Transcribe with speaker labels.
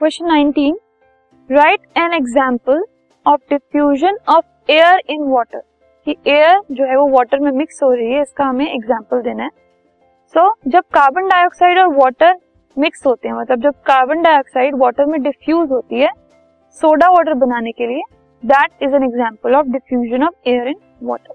Speaker 1: Question 19 write an example of diffusion of air in water कि air जो है वो वाटर में मिक्स हो रही है इसका हमें एग्जांपल देना है। सो so, जब कार्बन डाइऑक्साइड और वाटर मिक्स होते हैं मतलब जब कार्बन डाइऑक्साइड वाटर में डिफ्यूज होती है सोडा वाटर बनाने के लिए that is an example of diffusion of air in water